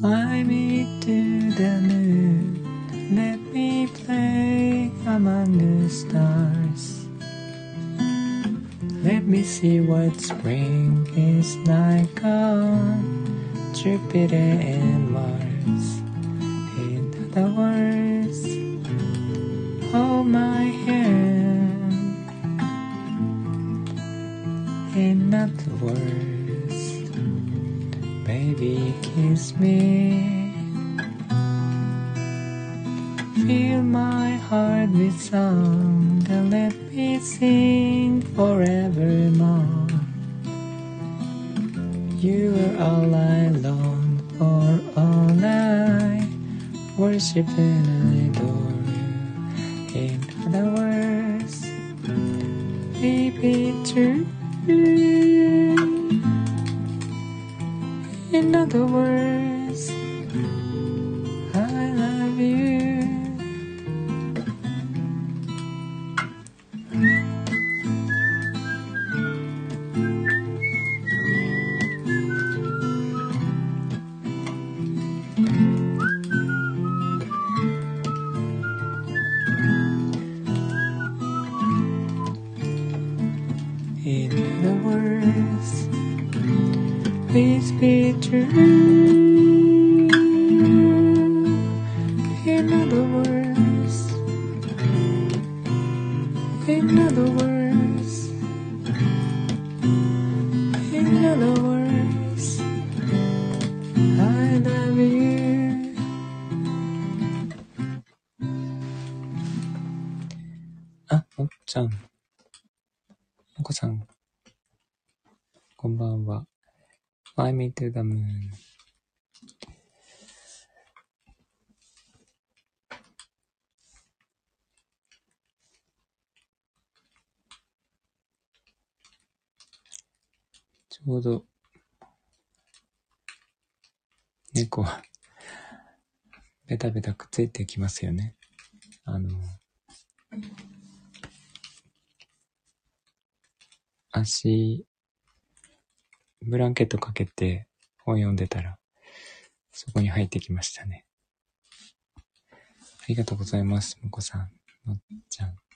Fly me to the moon. Let me play among the stars. Let me see what spring is like on Jupiter and Mars. ちょうど、猫は、ベタベタくっついてきますよね。あの、足、ブランケットかけて本読んでたら、そこに入ってきましたね。ありがとうございます、もこさん、のっちゃん。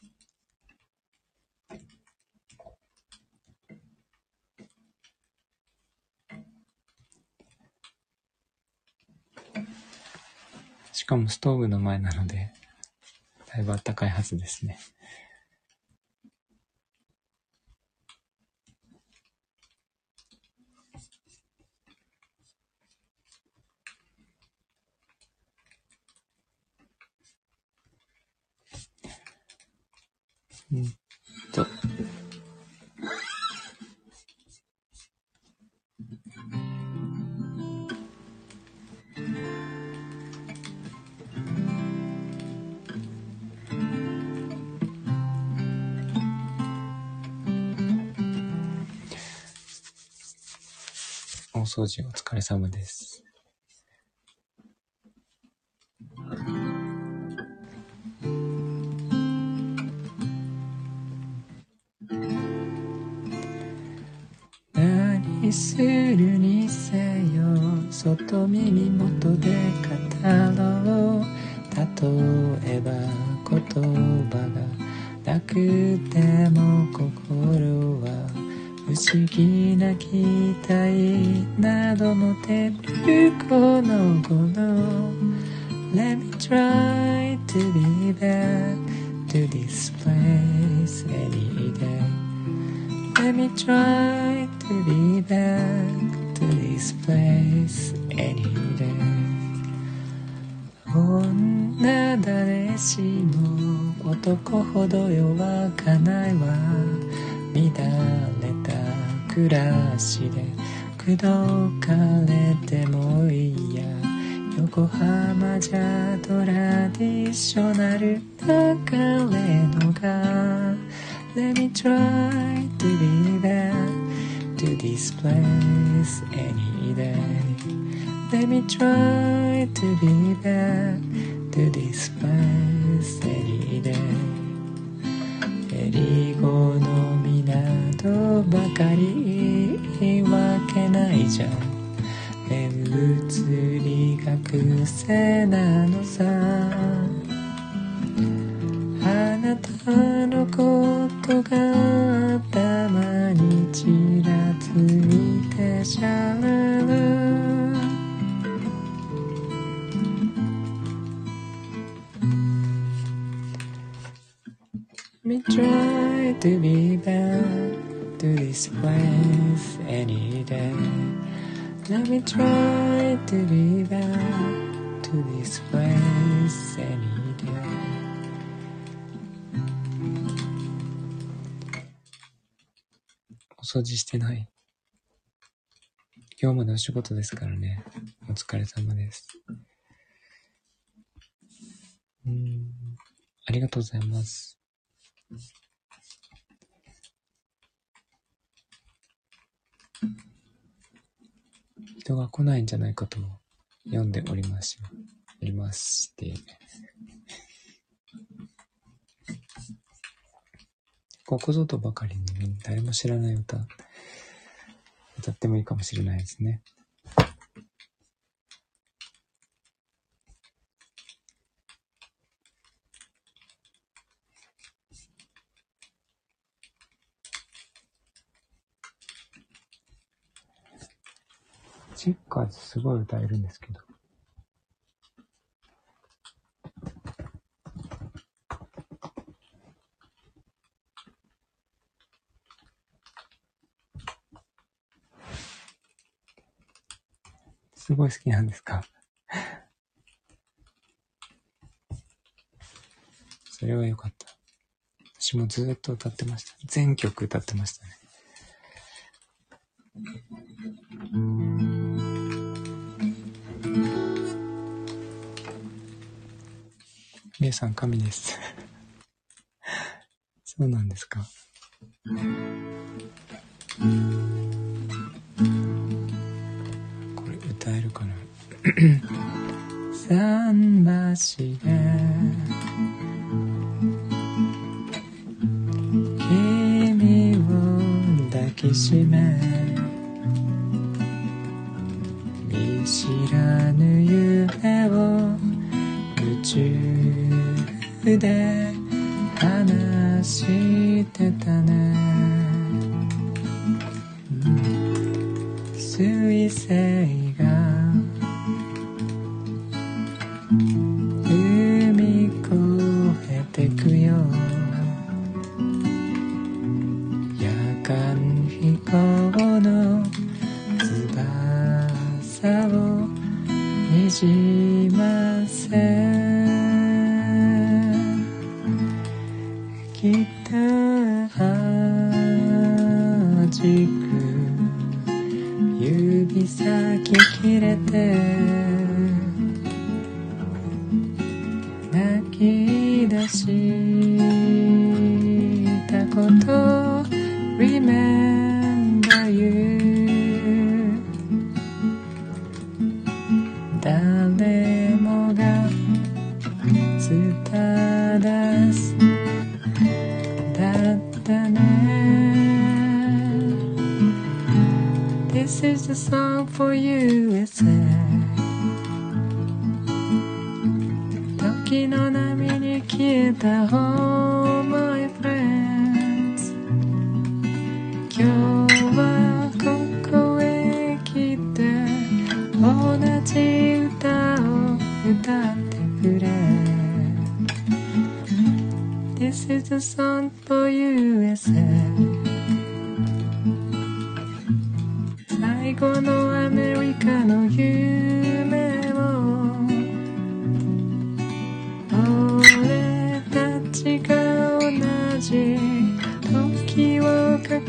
かもストーブの前なので、だいぶ暖かいはずですね。うん掃除お疲れ様です。何するにせよ外耳元で語ろう例えば言葉がなくても心は不思議浜じゃトラディショナルな彼のが Let me try to be back to this place any day Let me try to be back to this place any day エリゴの港ばかり言い訳ないじゃん目移りせなのさあなたのことが頭にちらついてしゃう Me try to be back to this place any day. Let me try to be back to this place any day. お掃除してない。今日までお仕事ですからね。お疲れ様です。うん。ありがとうございます。人が来ないんじゃないかと読んでおりますよ。おりまして。ここぞとばかりにね誰も知らない歌、歌ってもいいかもしれないですね。チェッカーズすごい歌えるんですけど。すごい好きなんですか？それは良かった。私もずっと歌ってました。全曲歌ってましたね。みえさん、神です。そうなんですか。これ歌えるかな 桟橋で君を抱きしめ知らぬ夢を宇宙で話してたね。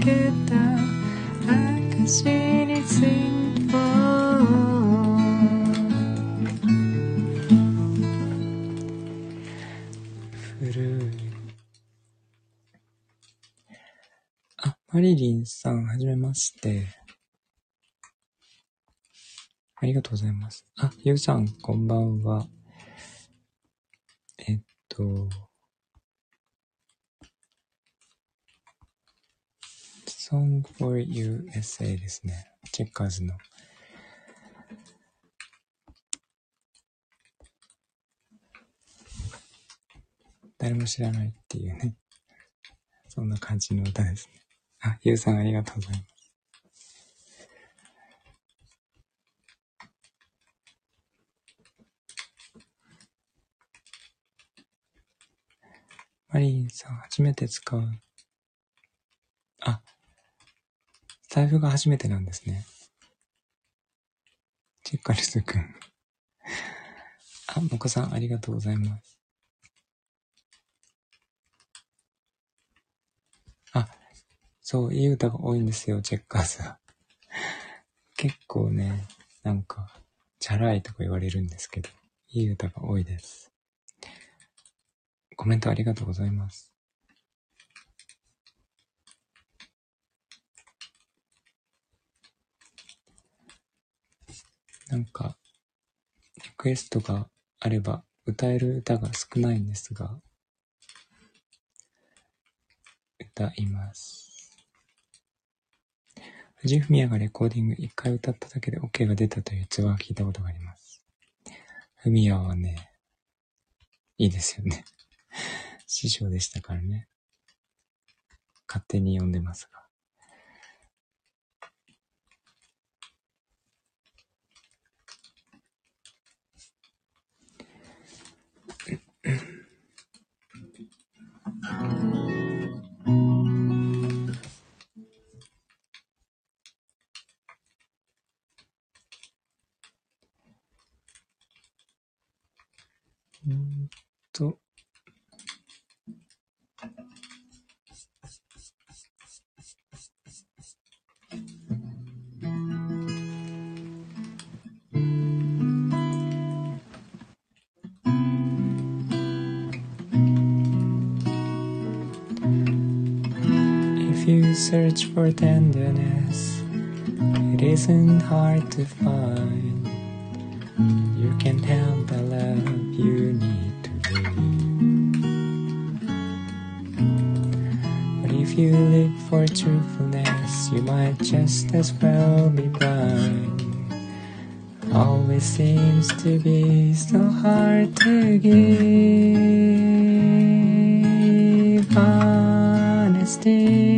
けた証に Sing for 古いあ、マリリンさん、はじめまして。ありがとうございます。あ、ゆうさん、こんばんは。えっと、Song for USA ですね。チェッカーズの。誰も知らないっていうね。そんな感じの歌ですね。あ、ゆうさんありがとうございます。マリンさん、初めて使う財布が初めてなんですね。チェッカリスくん。あ、もこさん、ありがとうございます。あ、そう、いい歌が多いんですよ、チェッカーズは。結構ね、なんか、チャラいとか言われるんですけど、いい歌が多いです。コメントありがとうございます。なんか、リクエストがあれば歌える歌が少ないんですが、歌います。藤井フミヤがレコーディング一回歌っただけで OK が出たというツアーを聞いたことがあります。フミヤはね、いいですよね。師匠でしたからね。勝手に呼んでますが。う search for tenderness, it isn't hard to find. You can have the love you need. But if you look for truthfulness, you might just as well be blind. Always seems to be so hard to give honesty.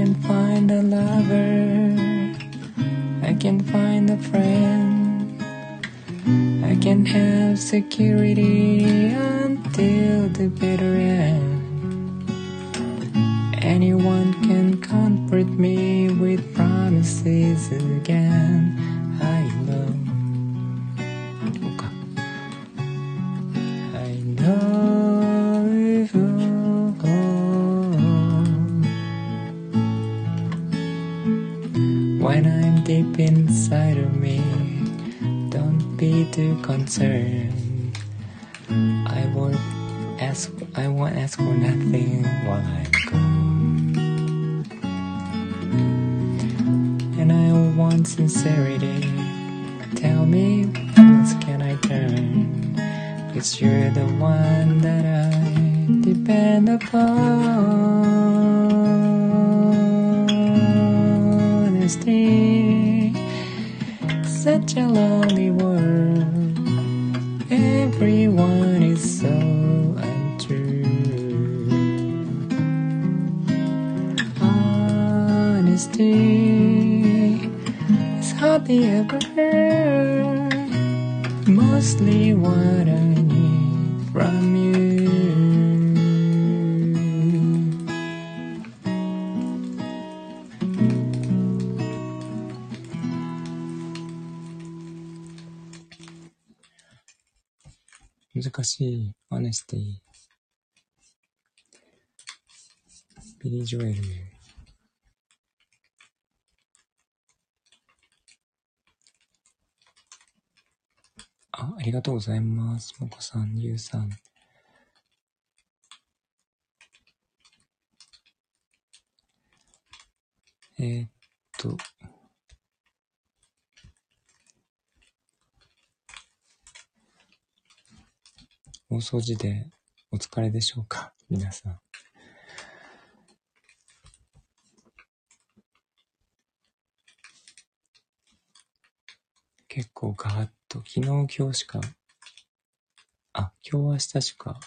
Can find a lover, I can find a friend I can have security until the bitter end. Anyone can comfort me with promises again. アネスティ。ビリー・ジョエル。あ、ありがとうございます。もこさん、ゆうさん。えー、っと。大掃除でお疲れでしょうか？皆さん。結構ガーッと、昨日今日しか、あ、今日明日しか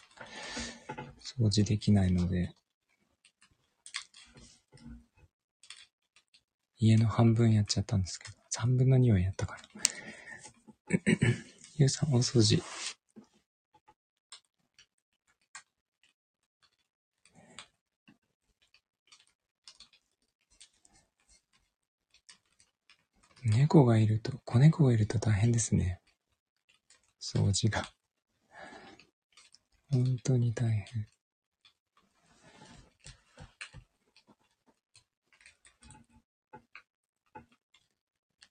掃除できないので、家の半分やっちゃったんですけど、3分の2はやったかな。ゆうさん、大掃除猫がいると、子猫がいると大変ですね。掃除が。本当に大変。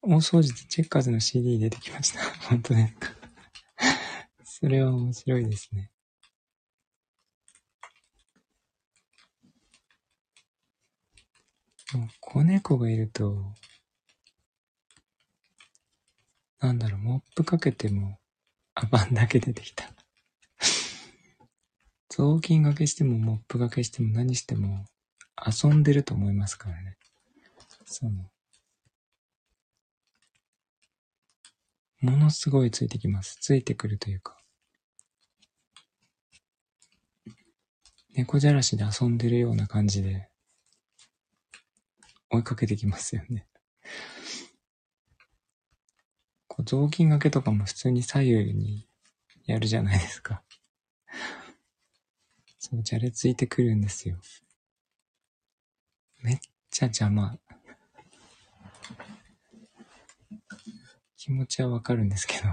大掃除でチェッカーズの CD 出てきました。本当ですか？それは面白いですね。もう子猫がいると、なんだろう、モップかけても、あ、バンだけ出てきた。雑巾がけしても、モップがけしても、何しても、遊んでると思いますからね。そう。ものすごいついてきます。ついてくるというか。猫じゃらしで遊んでるような感じで、追いかけてきますよね。雑巾掛けとかも普通に左右にやるじゃないですか。そう、じゃれついてくるんですよ。めっちゃ邪魔。気持ちはわかるんですけど。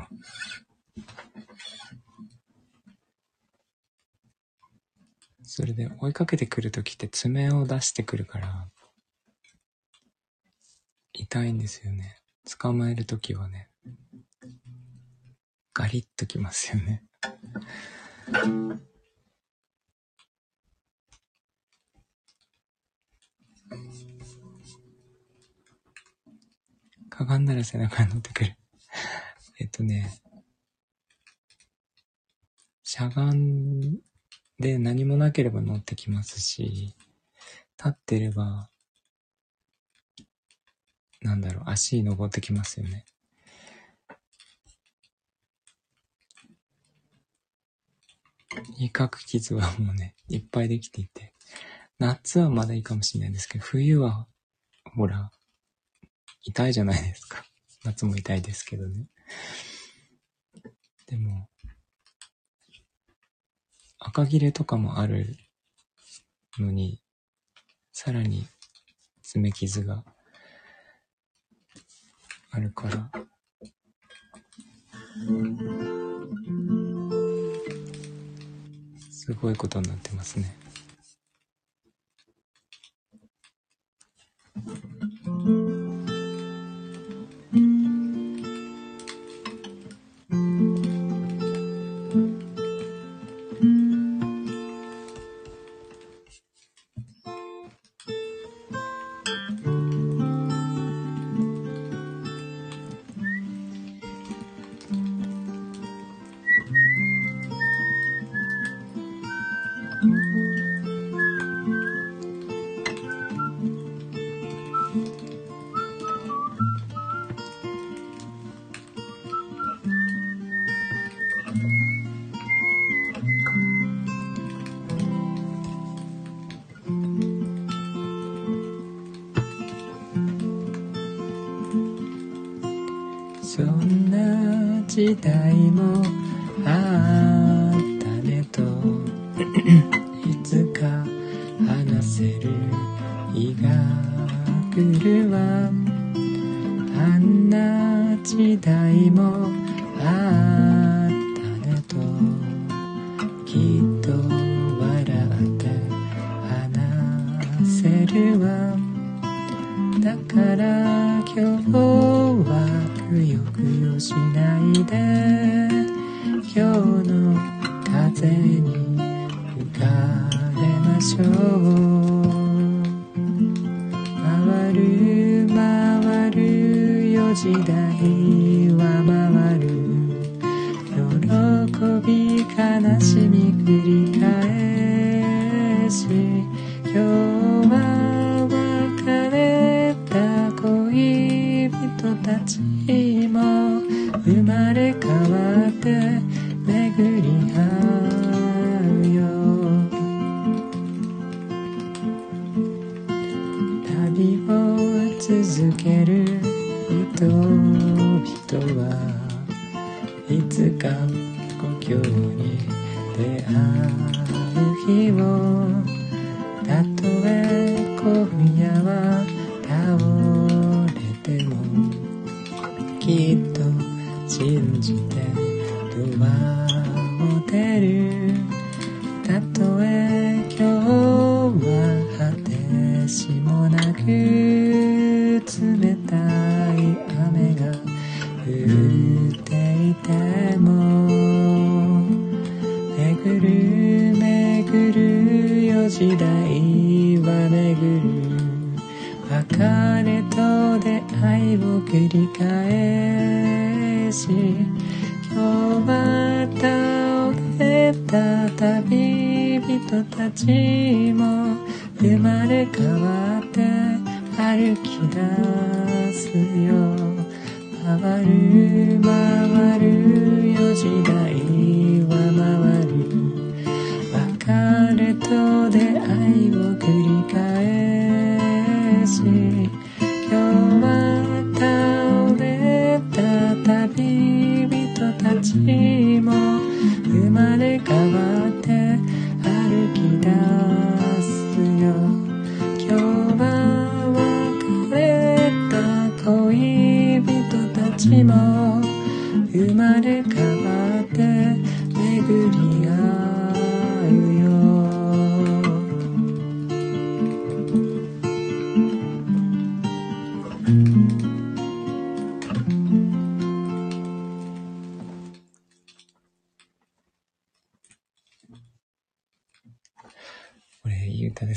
それで追いかけてくるときって爪を出してくるから、痛いんですよね。捕まえるときはね。ガリッときますよね。かがんだら背中に乗ってくる。えっとね、しゃがんで何もなければ乗ってきますし、立ってれば、なんだろう、足登ってきますよね。威嚇傷はもうね、いっぱいできていて、夏はまだいいかもしれないんですけど、冬は、ほら、痛いじゃないですか。夏も痛いですけどね。でも、赤切れとかもあるのに、さらに爪傷があるから、すごいことになってますね。しみ繰り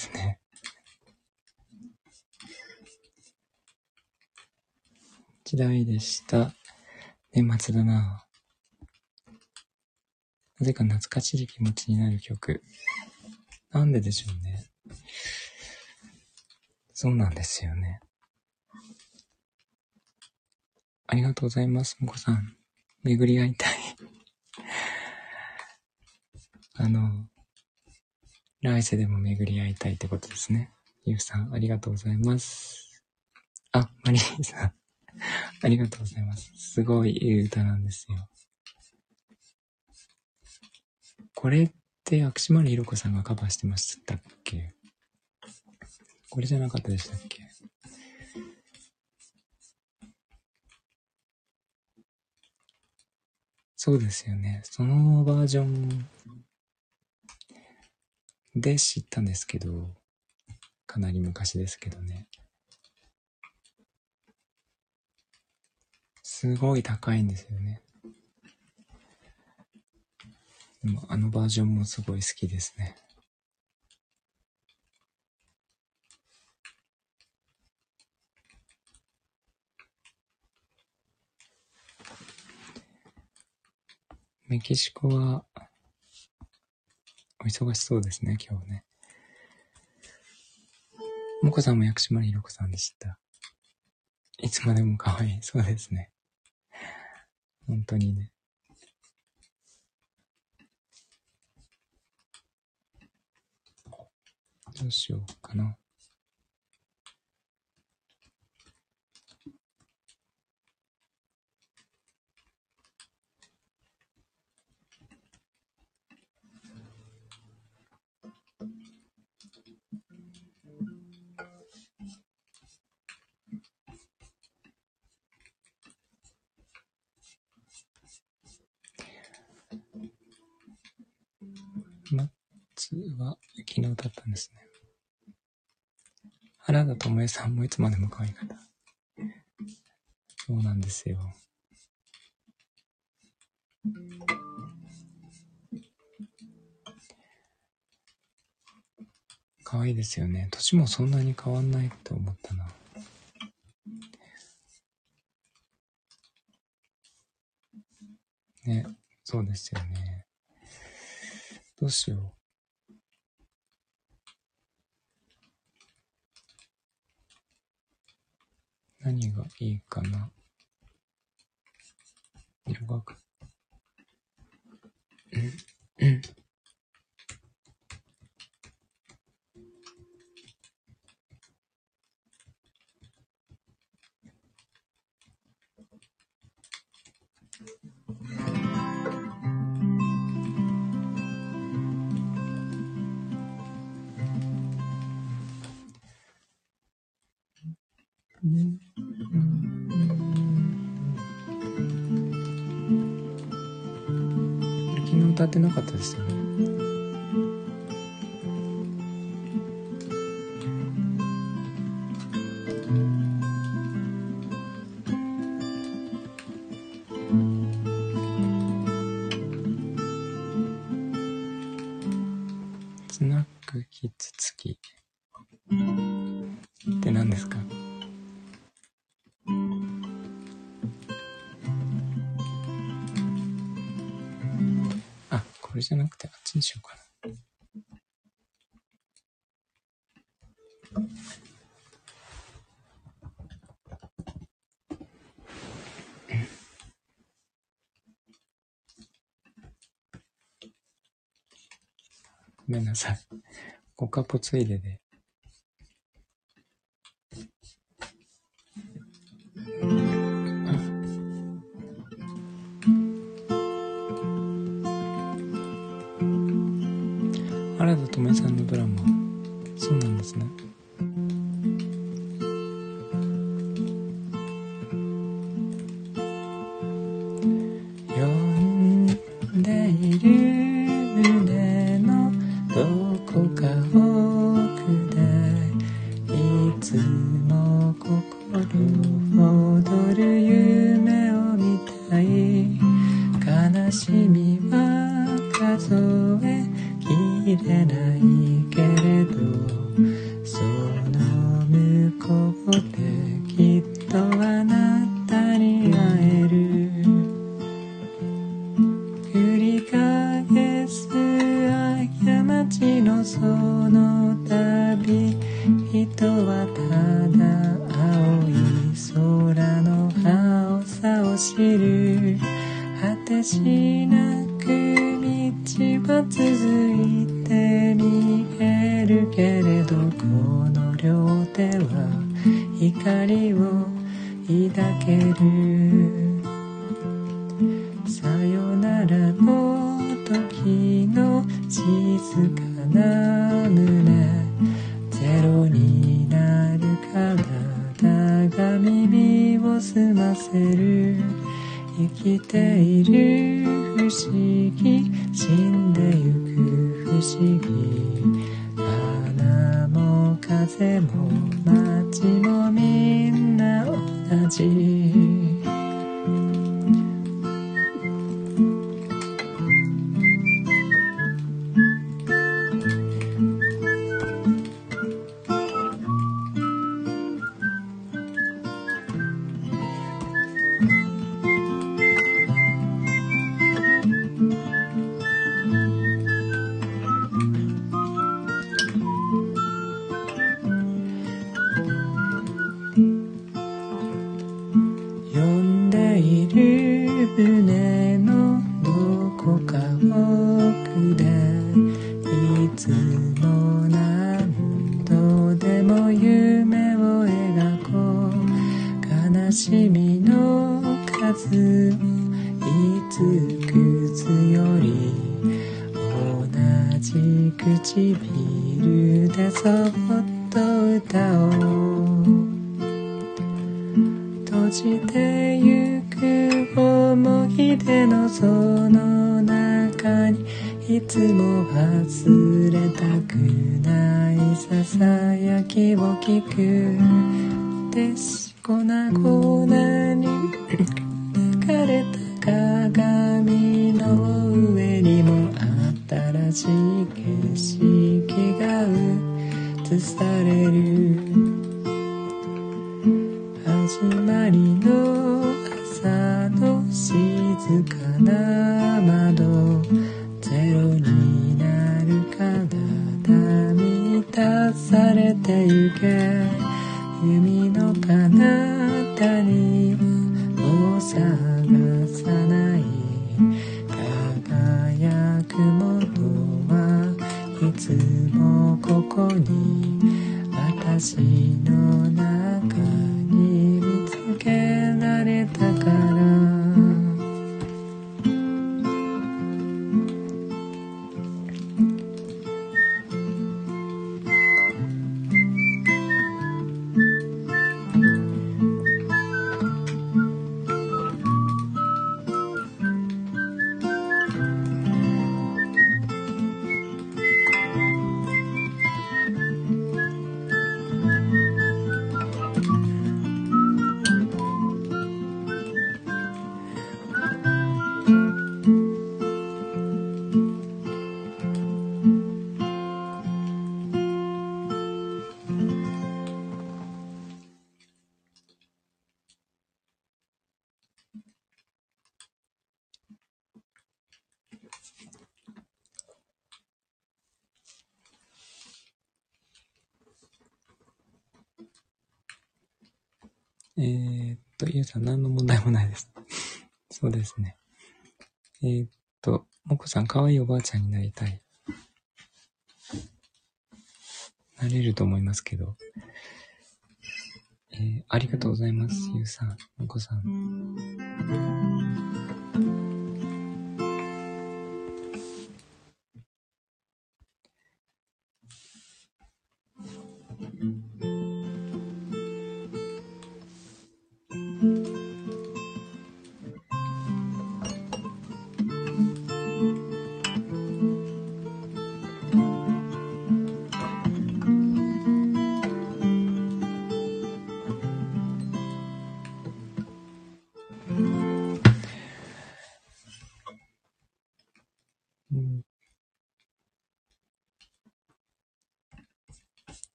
ですね。時代でした。年末だな。なぜか懐かしい気持ちになる曲。なんででしょうね。そうなんですよね。ありがとうございますもこさん。巡り合いたい。あの来世でも巡り合いたいってことですね。ゆうさん、ありがとうございます。あ、マリーさん、ありがとうございます。すごいいい歌なんですよ。これって薬師丸ひろ子さんがカバーしてましたっけ？これじゃなかったでしたっけ？そうですよね。そのバージョンで知ったんですけど、かなり昔ですけどね。すごい高いんですよね。でもあのバージョンもすごい好きですね。メキシコはお忙しそうですね、今日ね。もこさんも薬師丸ひろこさんでした。いつまでも可愛い。そうですね。本当にね。どうしようかな。スは昨日だったんですね。原田智恵さんもいつまでも可愛い方。そうなんですよ。可愛いですよね。年もそんなに変わんないって思ったな。ね、そうですよね。どうしよう。何がいいかな？洋楽。うん。Mm-hmm. 歌ってなかったですよね。めんなさい。ごかぽついでで僕でいつものその中にいつも忘れたくないささやきを聞く。です。粉々えー、っと、ゆうさん何の問題もないです。そうですね。えー、っと、もこさん、かわいいおばあちゃんになりたい。なれると思いますけど。えー、ありがとうございます、ゆうさん、もこさん。うん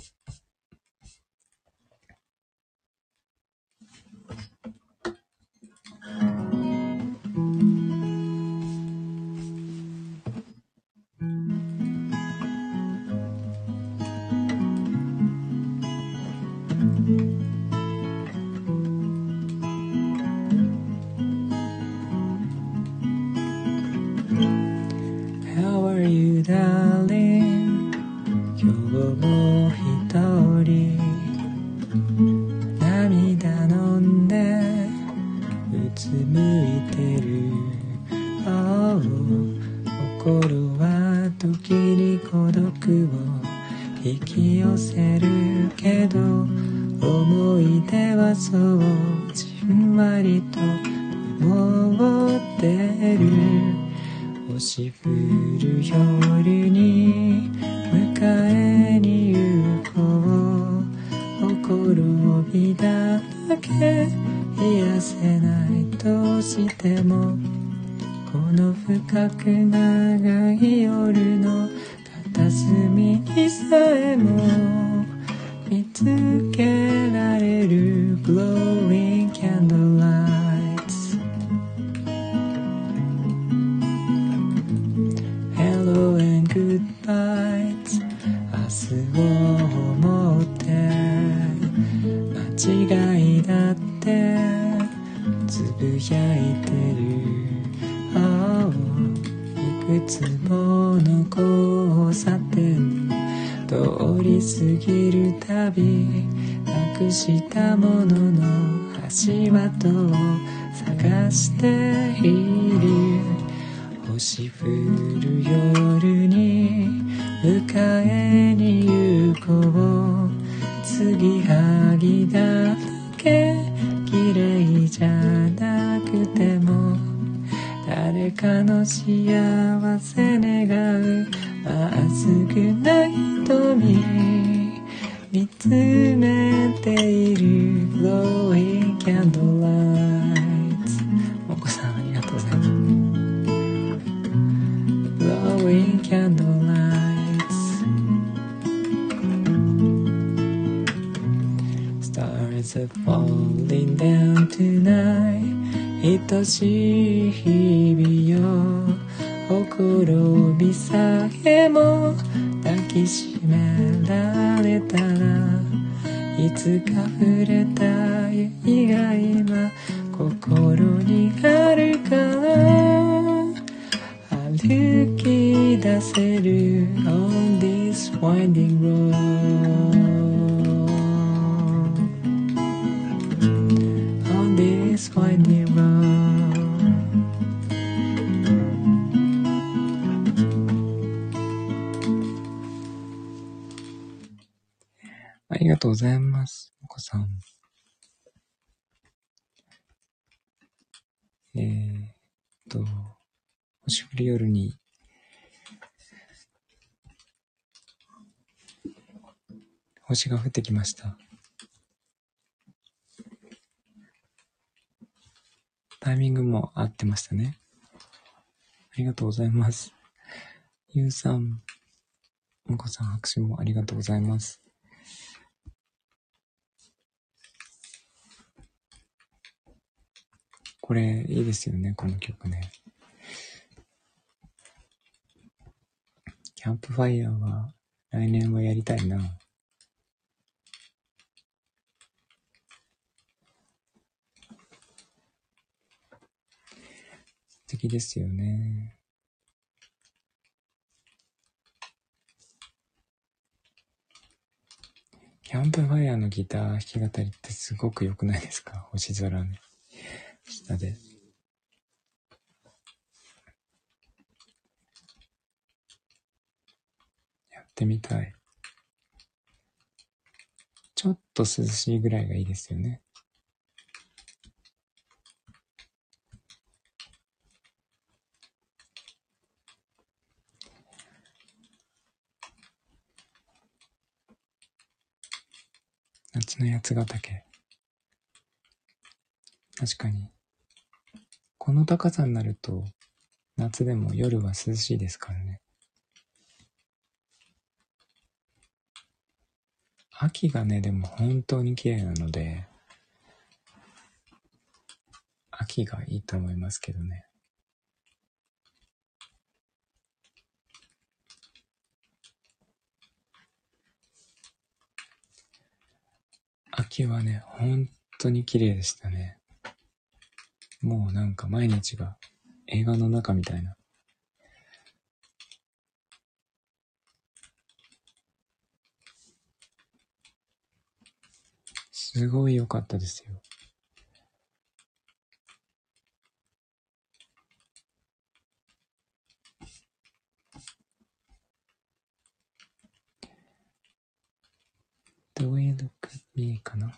と。探している星降る夜に迎えに行こう。継ぎはぎだけ綺麗じゃなくても誰かの幸せ願う。まっすぐな瞳見つめている glowing candlelights もこさんありがとうございます glowing candlelights stars are falling down tonight 愛しい日々よほころびさえもきしめられたらいつか触れた意が今心にあるから歩き出せる on this winding road on this winding road りがとうございます。お子さん。えー、っと、星降る夜に、星が降ってきました。タイミングも合ってましたね。ありがとうございます。ゆうさん、お子さん拍手もありがとうございます。これ、いいですよね、この曲ね。キャンプファイヤーは、来年はやりたいな。素敵ですよね。キャンプファイヤーのギター弾き語りってすごく良くないですか？星空ね。下で。やってみたい。ちょっと涼しいぐらいがいいですよね。夏の八ヶ岳。確かに。この高さになると、夏でも夜は涼しいですからね。秋がね、でも本当に綺麗なので、秋がいいと思いますけどね。秋はね、本当に綺麗でしたね。もうなんか毎日が映画の中みたいな。すごい良かったですよ。Do you look at me かな？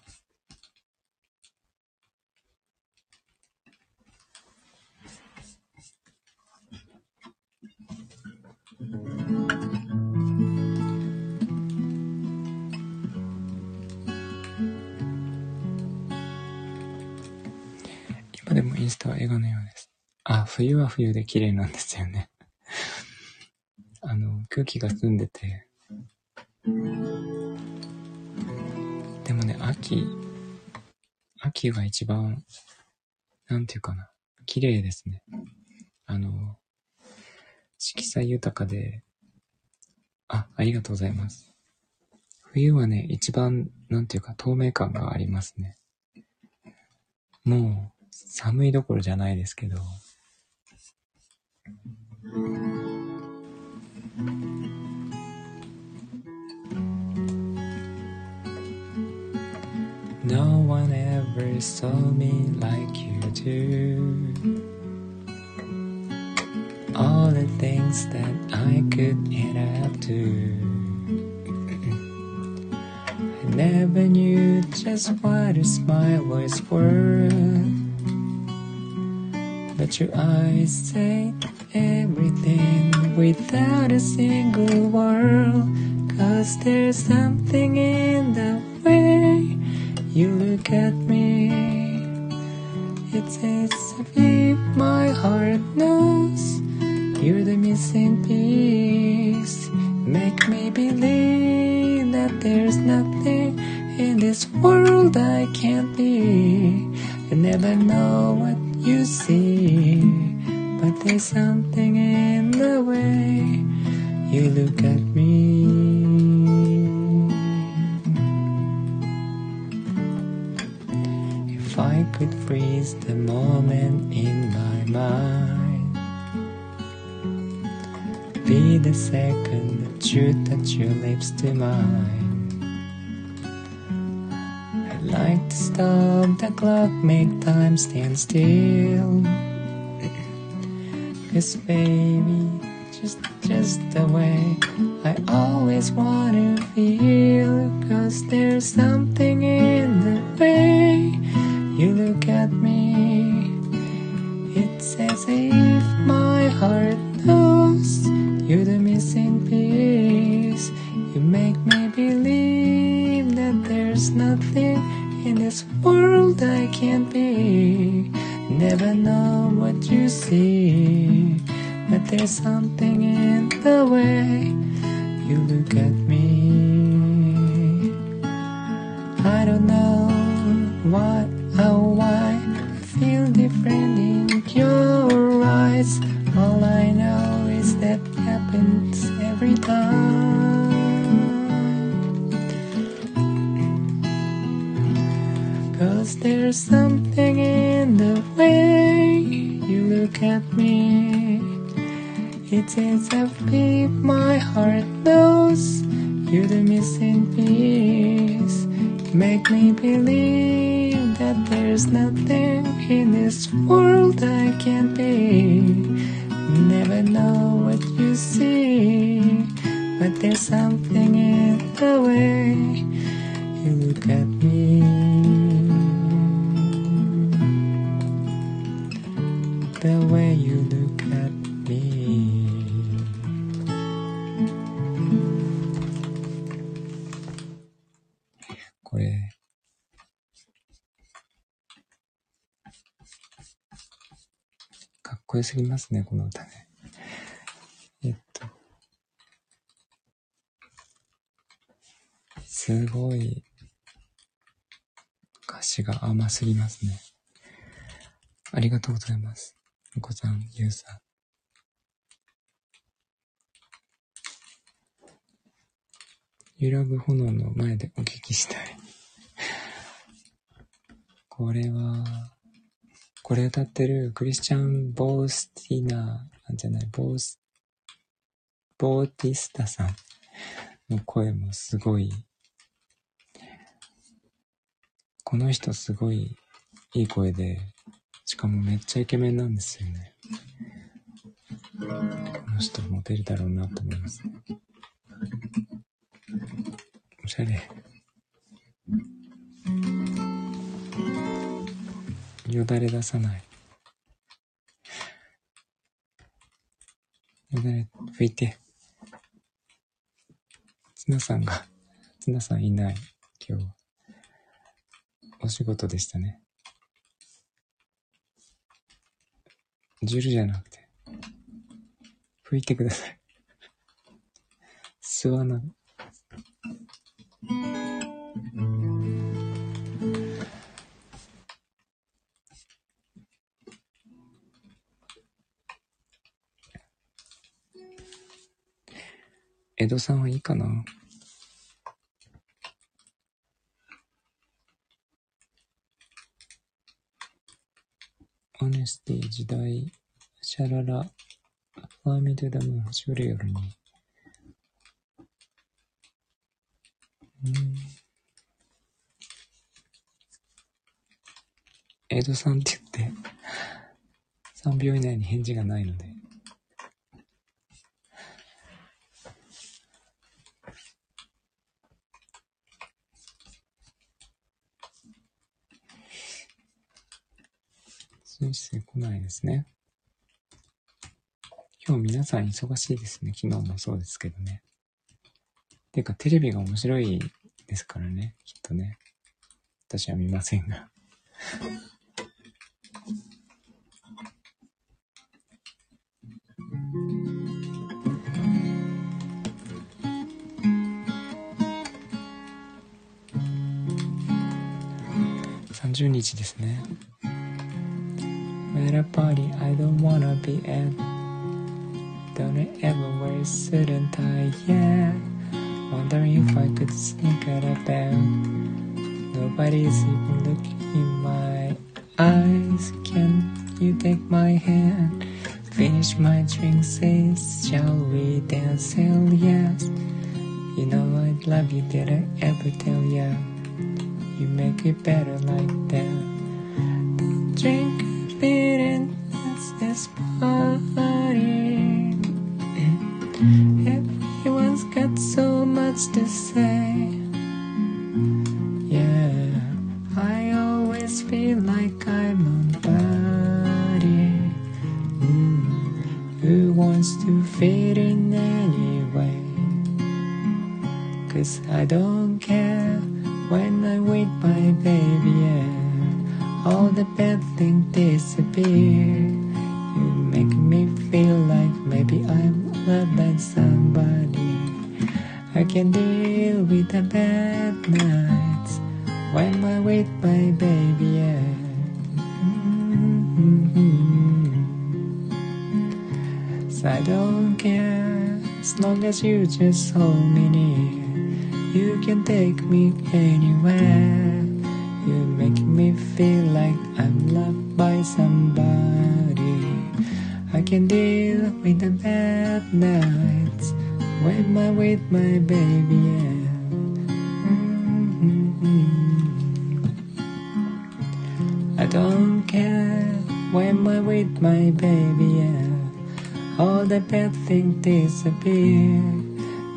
インスタは映画のようです。あ、冬は冬で綺麗なんですよね。あの、空気が澄んでて。でもね、秋、秋が一番、なんていうかな、綺麗ですね。あの、色彩豊かで、あ、ありがとうございます。冬はね、一番、なんていうか、透明感がありますね。もう、寒いどころじゃないですけど。No one ever saw me like you do. All the things that I could add up to. I never knew just what a smile was worth. But your eyes say everything without a single word. Cause there's something in the way you look at me. It's as if my heart knows you're the missing piece. Make me believe that there's nothing in this world I can't be. I never know what you see, but there's something in the way you look at me. If I could freeze the moment in my mind, be the second that you touch your lips to mine. Like to stop the clock, make time stand still. Cause baby, just just the way I always wanna feel. Cause there's something in the way you look at me. It's as if my heart knows world I can't be. Never know what you see, but there's something in the way you look at me. I don't know what or why I feel different in your eyes. All I know is that happens every time. There's something in the way you look at me. It's as if my heart knows you're the missing piece. Make me believe that there's nothing in this world I can't be. Never know what you see, but there's something in the way こよすぎますね、この歌ね。えっと、すごい、歌詞が甘すぎますね。ありがとうございます。お子さん、ゆうさん。揺らぐ炎の前でお聞きしたい。これは、これ歌ってるクリスチャン・ボースティナー、じゃない、ボース、ボーティスタさんの声もすごい、この人すごいいい声で、しかもめっちゃイケメンなんですよね。この人モテるだろうなと思いますね。おしゃれ。よだれ出さない。よだれ拭いて。ツナさんが、ツナさんいない。今日は。お仕事でしたね。ジュルじゃなくて、拭いてください。吸わない。江戸さんはいいかなオネスティ時代、シャララ、ファーミドダム、星降る夜に。うん江戸さんって言って、3秒以内に返事がないので。す通知来ないですね。今日皆さん忙しいですね。昨日もそうですけどね。てか、テレビが面白いですからね。きっとね。私は見ませんが。30日ですね。At a party I don't wanna be at. Don't I ever wear a suit and tie, yeah Wondering if I could sneak out of bed. Nobody's even looking in my eyes. Can you take my hand? Finish my drink, say, shall we dance? Hell yes. You know I love you, did I ever tell ya? You make it better like that. Drink by somebody. I can deal with the bad nights when I'm with my baby, yeah. Mm-hmm. So I don't care as long as you just hold me near. You can take me anywhere. You make me feel like I'm loved by somebody. I can deal with the bad nights when I'm with my baby. Yeah. I don't care when I'm with my baby. Yeah. All the bad things disappear.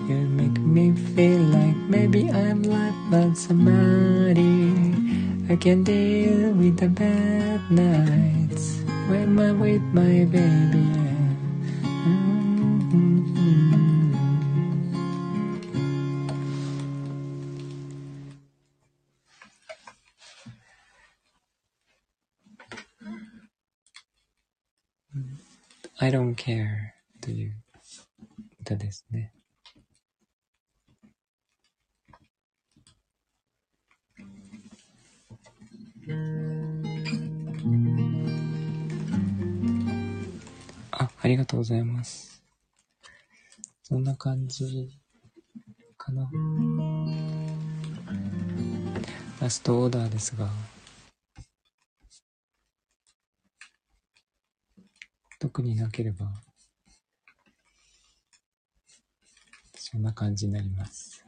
You make me feel like maybe I'm loved by somebody. I can deal with the bad nights when I'm with my baby. Yeah. Mm-hmm. I don't care という歌ですね。あ、 ありがとうございます。そんな感じかな。ラストオーダーですが、特になければ、そんな感じになります。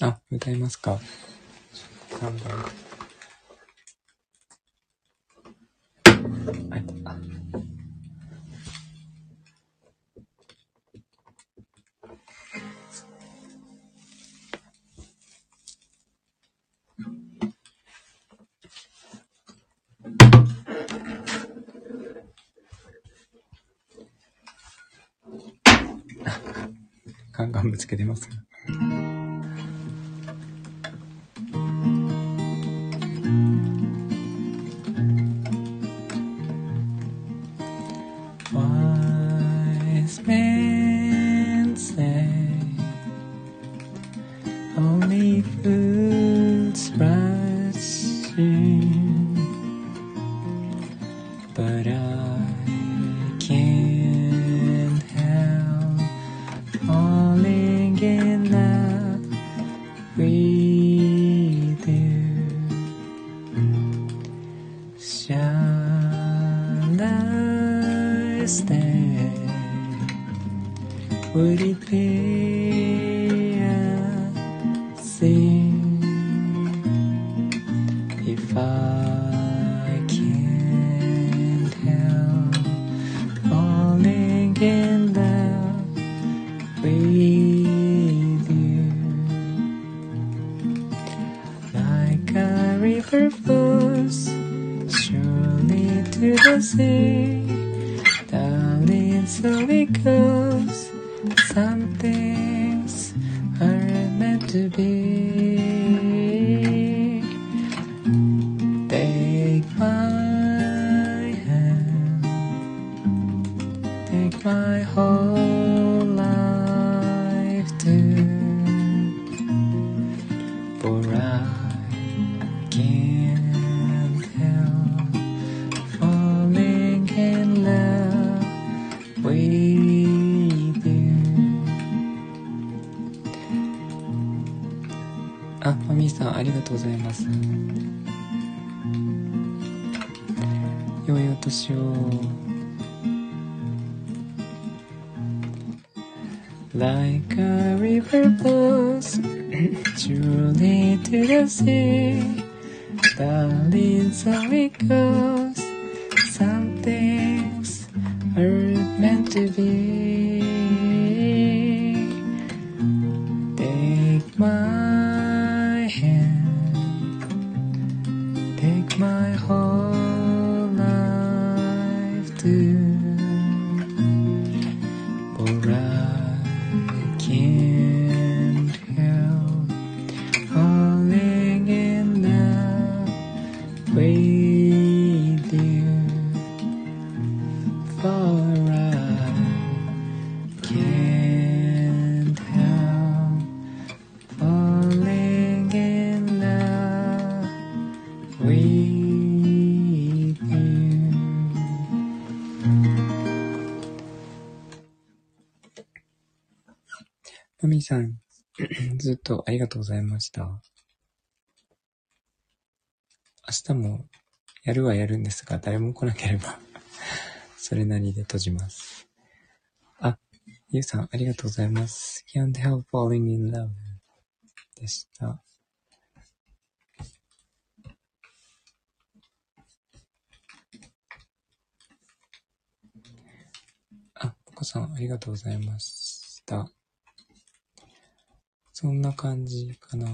あ、歌いますか。3番。ぶつけてますが。あ、マミーさんありがとうございます良いお年を Like a river flows truly to the sea, darling, so it goes. がとうございました。明日もやるはやるんですが、誰も来なければ、それなりで閉じます。あ、ゆうさん、ありがとうございます。Can't help falling in love でした。あ、ポコさん、ありがとうございました。そんな感じかな。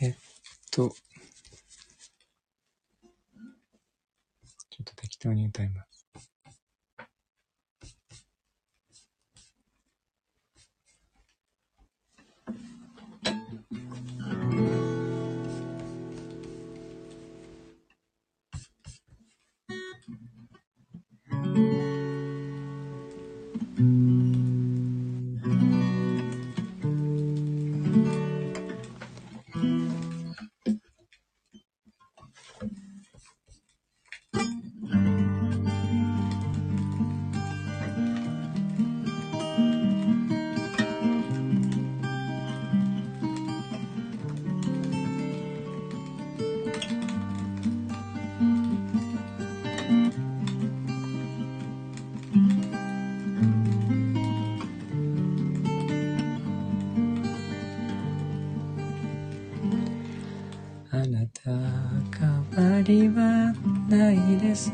えっちょっと適当に歌います。りはないです。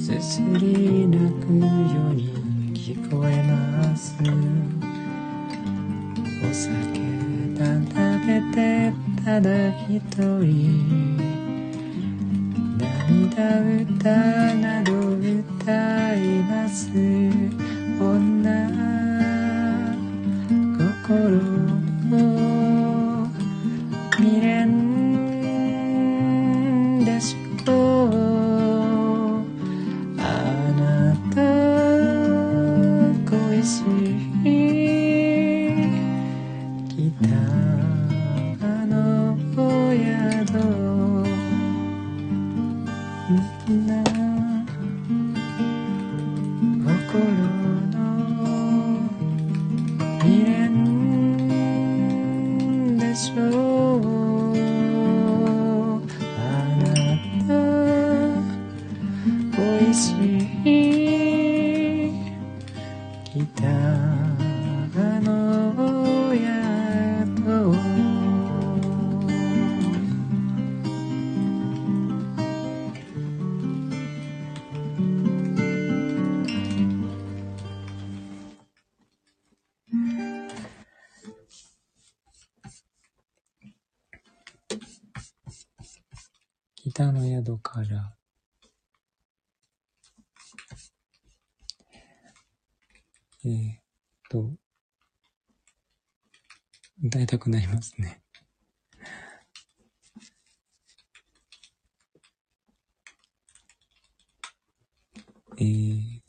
すすり泣くように聞こえます。お酒た食べてただ一人。涙歌など歌います。女心。たくなりますね。えー、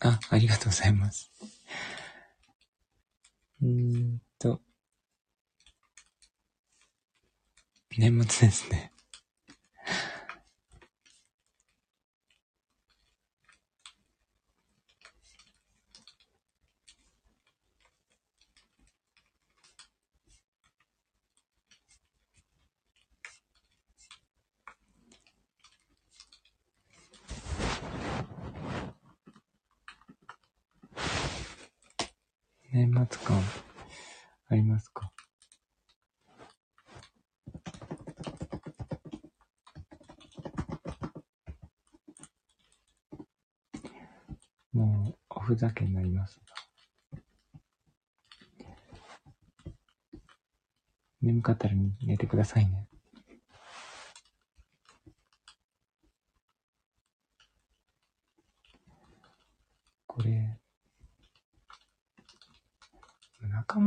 あ、ありがとうございます。うんと、年末ですね。年末感ありますか？もうおふざけになります。眠かったら寝てくださいね。これ、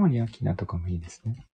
中森明菜とかもいいですね。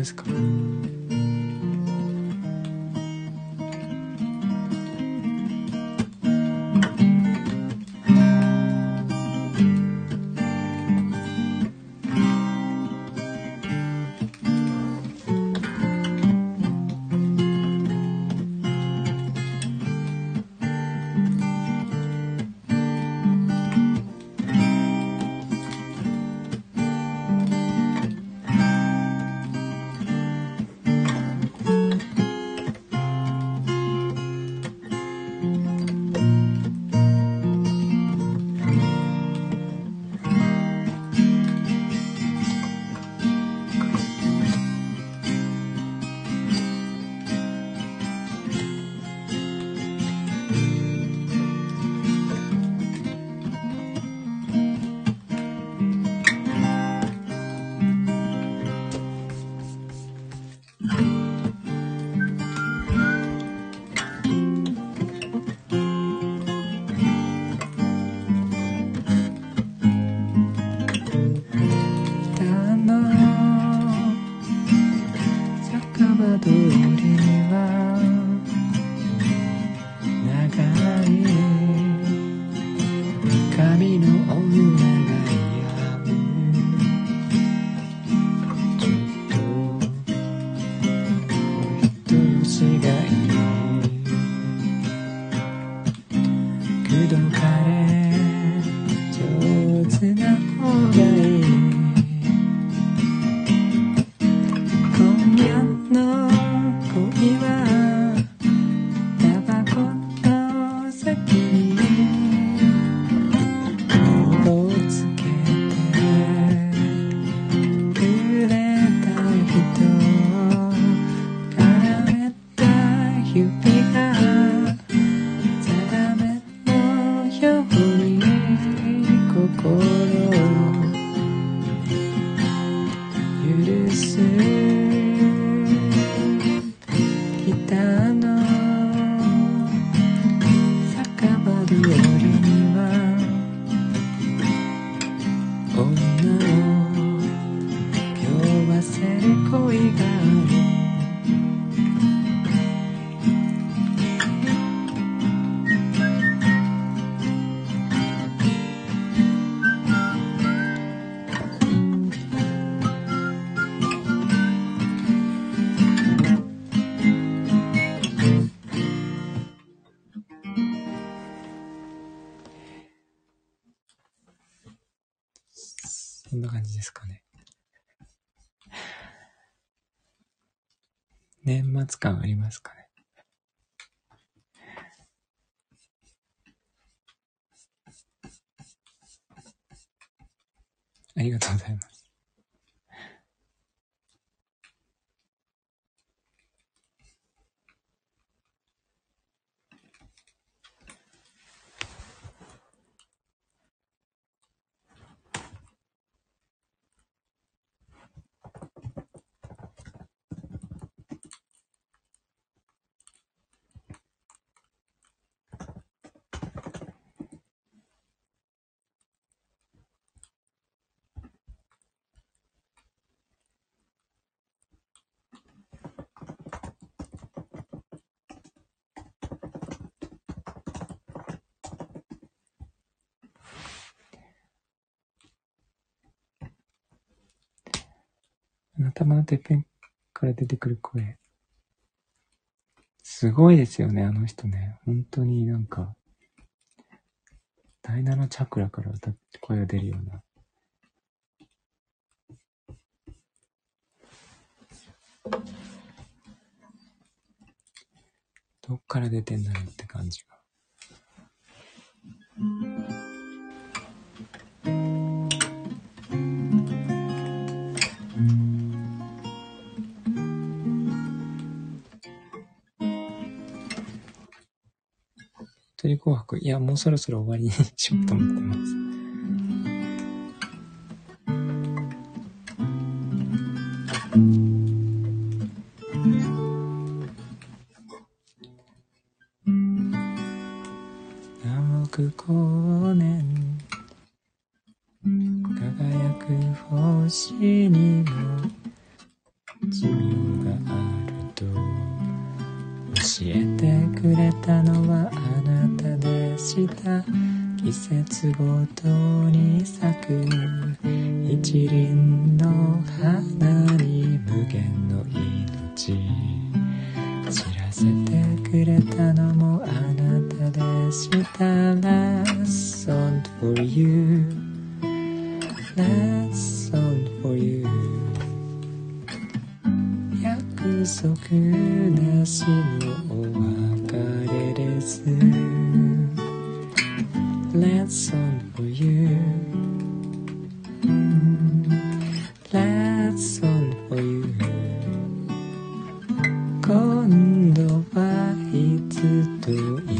ですか感ありますかね。ありがとうございます。頭のてっぺんから出てくる声。すごいですよね、あの人ね。本当になんか、第7チャクラから歌って声が出るような。どっから出てんだろうって感じが。や、もうそろそろ終わりに しようと思ってます。我都。今度はいつとい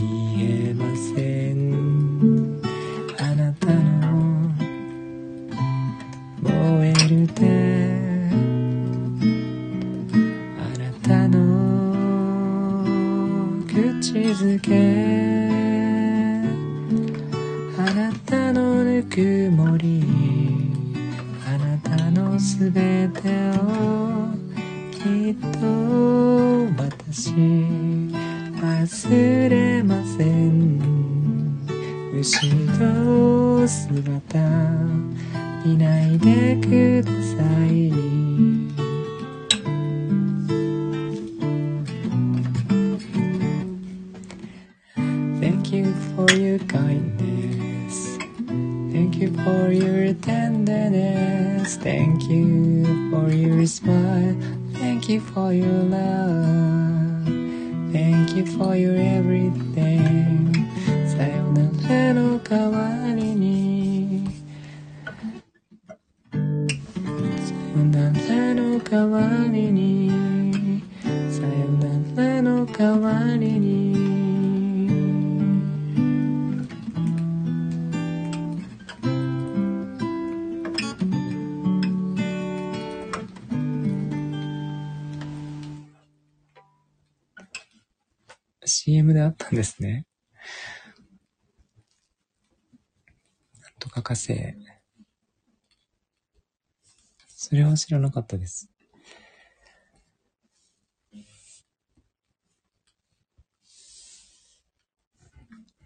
れは知らなかったです。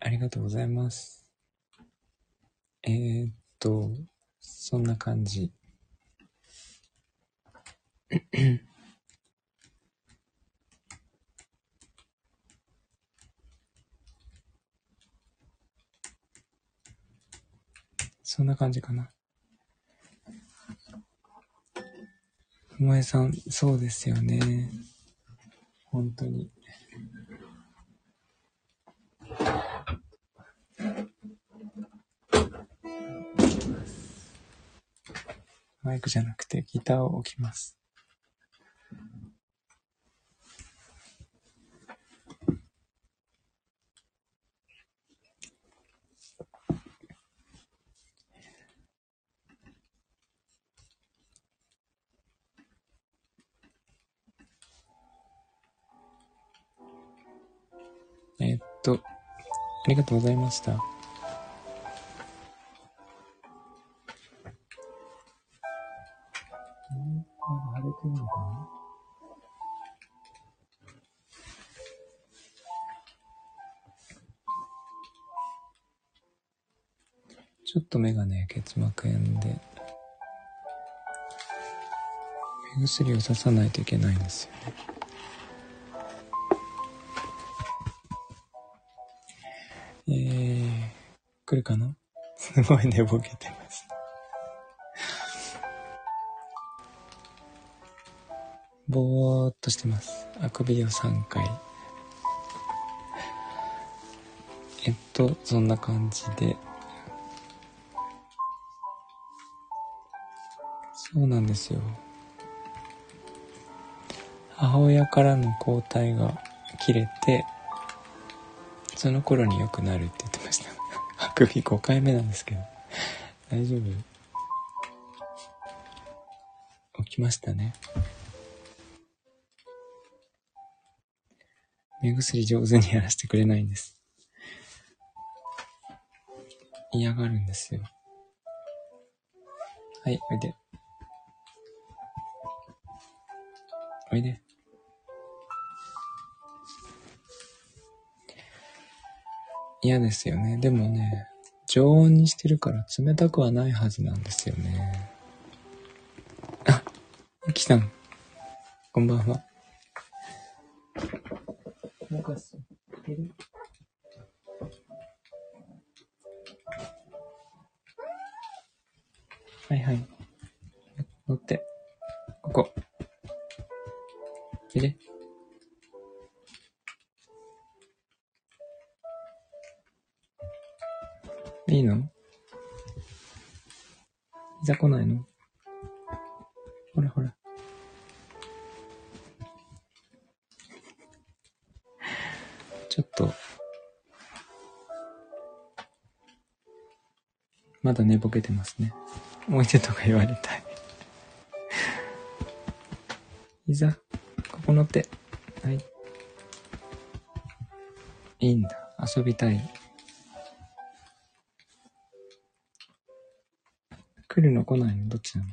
ありがとうございます。えー、っと、そんな感じ。そんな感じかな。ふもえさん、そうですよね。本当に。マイクじゃなくてギターを置きます。りがとうございました。んなんか腫れてるのかなちょっと目がね、結膜炎で、目薬をささないといけないんですよね。かな？すごい寝ぼけてます。ぼーっとしてます。あくびを3回。えっと、そんな感じで。そうなんですよ。母親からの抗体が切れて、その頃に良くなるって言ってました。あくび5回目なんですけど。大丈夫？起きましたね。目薬上手にやらせてくれないんです。嫌がるんですよ。はい、おいで。おいで。嫌ですよね。でもね、常温にしてるから冷たくはないはずなんですよね。あ、ゆきさん。こんばんは。なんかす、いる？はいはい。乗って。ここ。いで。いいの？いざ来ないの？ほらほら。ちょっと、まだ寝ぼけてますね。置いてとか言われたい。いざ、ここ乗って。はい。いいんだ。遊びたい。るの来ないの？どっちなの？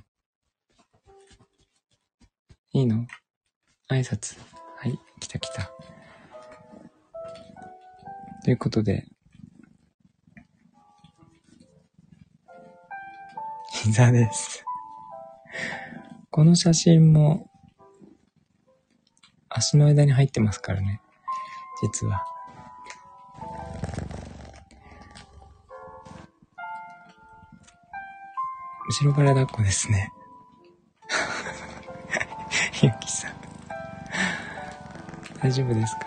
いいの？挨拶。はい、来た来た。ということで、膝です。この写真も、足の間に入ってますからね。実は。後ろから抱っこですね。ゆきさん。大丈夫ですか？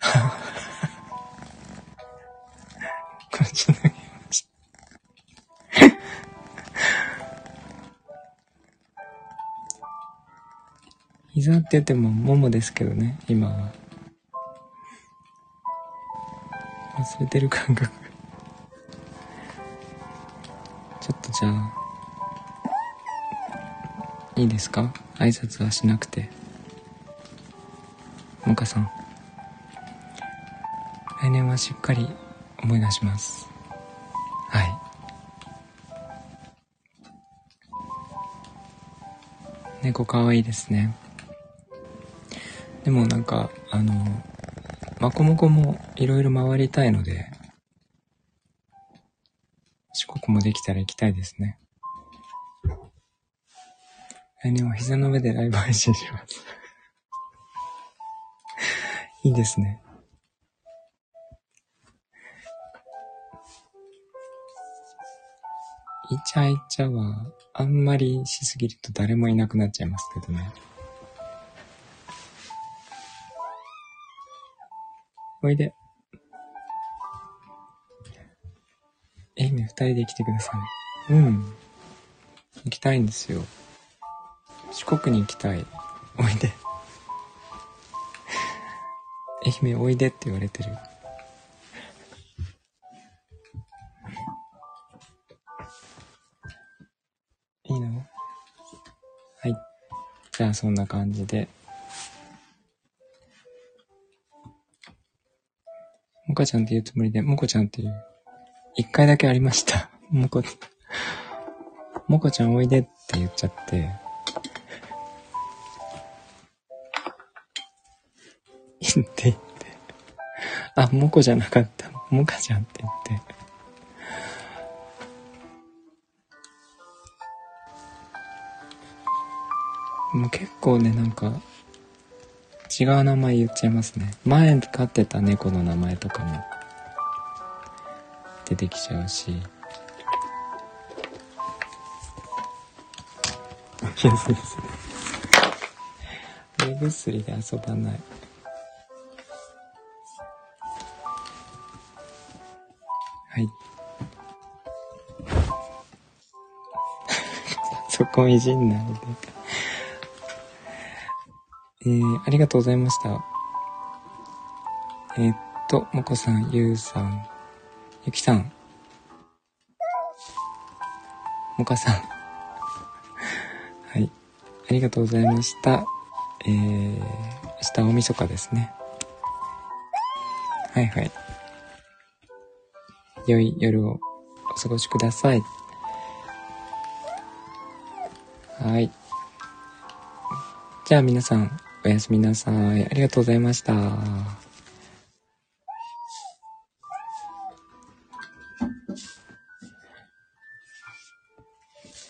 こっち投げました。膝って言ってもももですけどね、今は。忘れてる感覚。じゃあ、いいですか？挨拶はしなくて。もかさん。来年はしっかり思い出します。はい。猫かわいいですね。でもなんか、あの、マコモコもいろいろ回りたいので、四国もできたら行きたいですね。来年は膝の上でライブ配信します。いいですね。イチャイチャは、あんまりしすぎると誰もいなくなっちゃいますけどね。おいで。愛媛二人で来てください。うん。行きたいんですよ。四国に行きたい。おいで。愛媛おいでって言われてる。いいの？はい。じゃあそんな感じで。もかちゃんって言うつもりで、もこちゃんっていう。一回だけありました。もこ、もこちゃんおいでって言っちゃって。言って言って。あ、もこじゃなかった。もかちゃんって言って。もう結構ね、なんか、違う名前言っちゃいますね。前飼ってた猫の名前とかも出てきちゃうし。やすいですね。目薬で遊ばない。はい。そこいじんないで。えー、ありがとうございました。えー、っと、もこさん、ゆうさん、ゆきさん、もかさん。はい。ありがとうございました。えー、明日大晦日ですね。はいはい。良い夜をお過ごしください。はい。じゃあ皆さん、おやすみなさい。ありがとうございました。